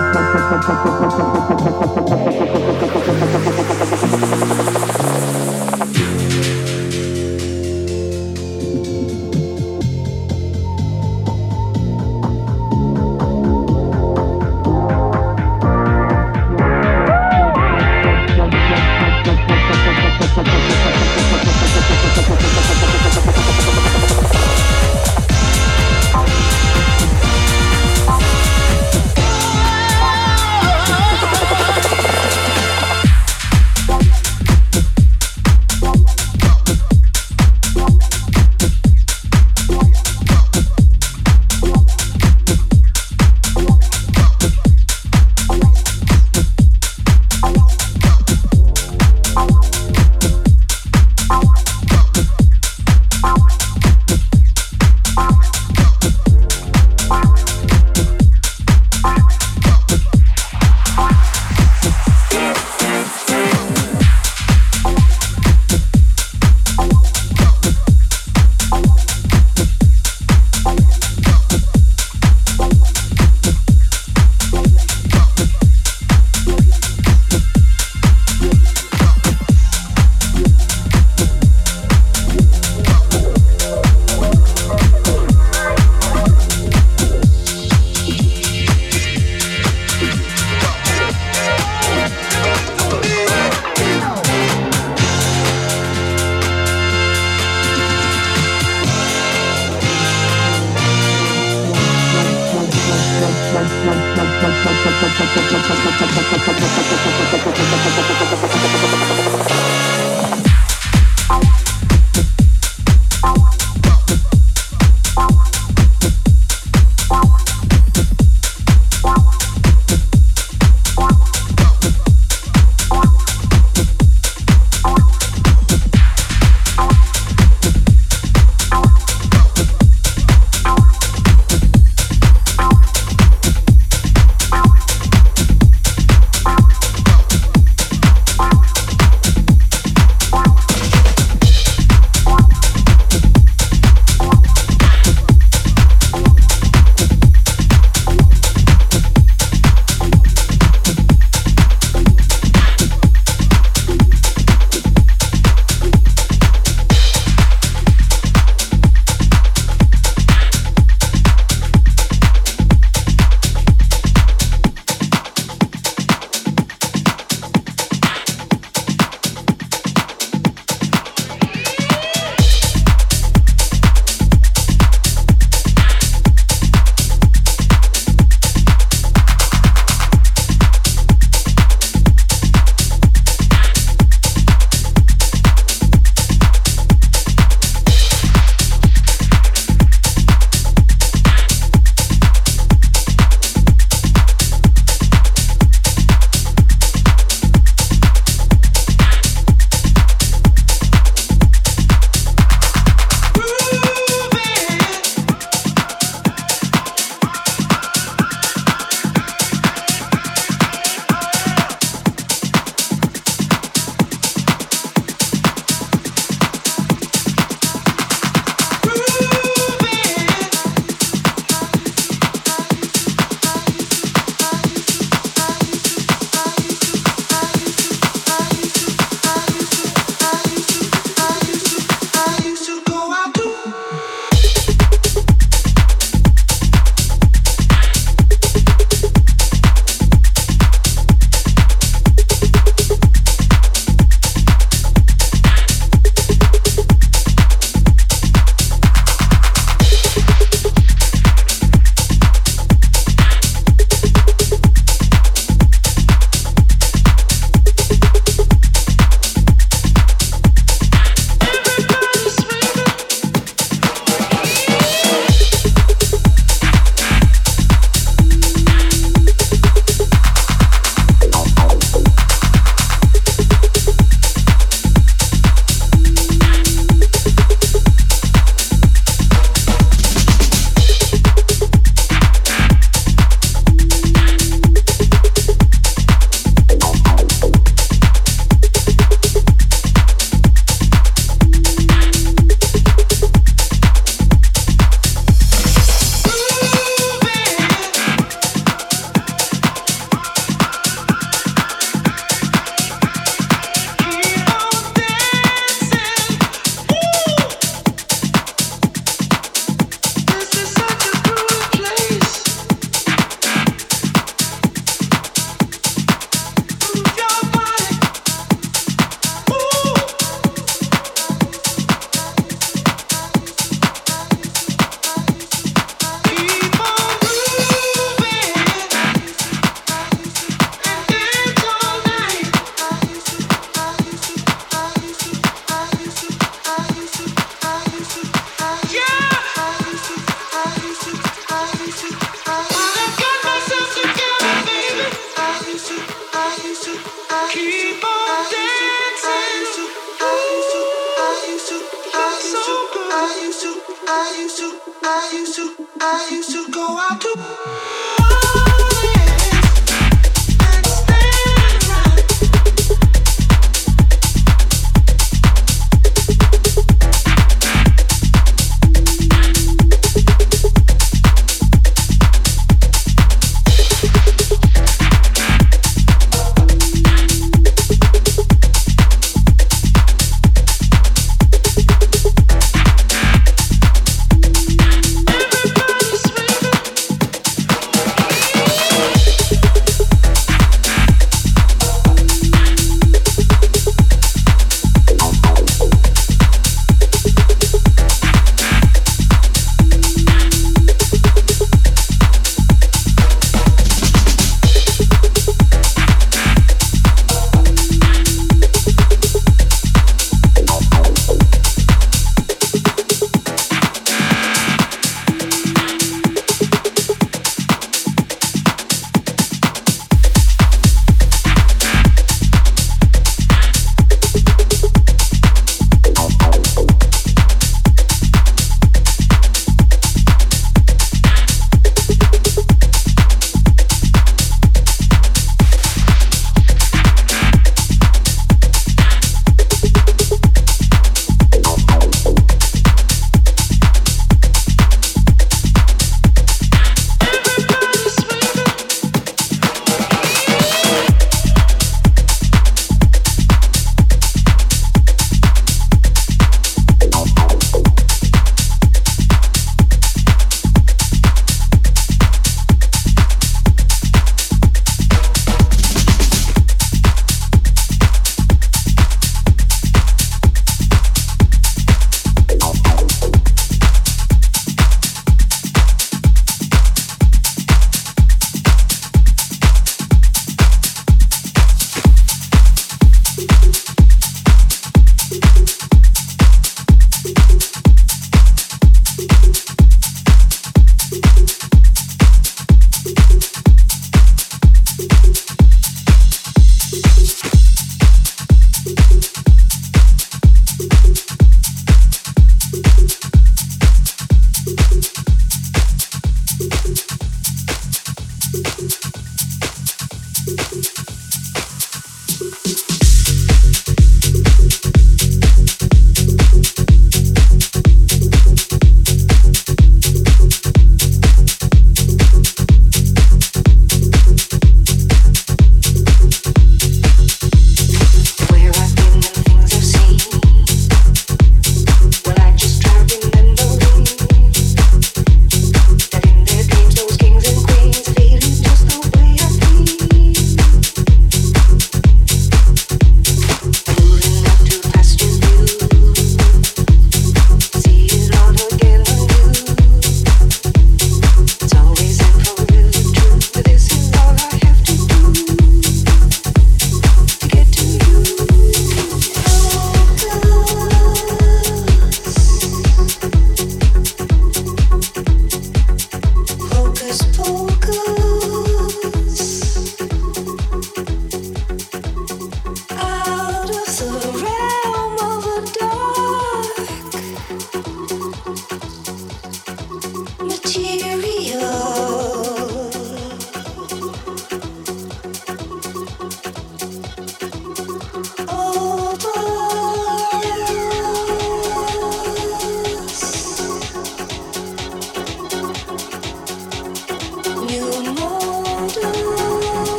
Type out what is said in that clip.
ハハハハハ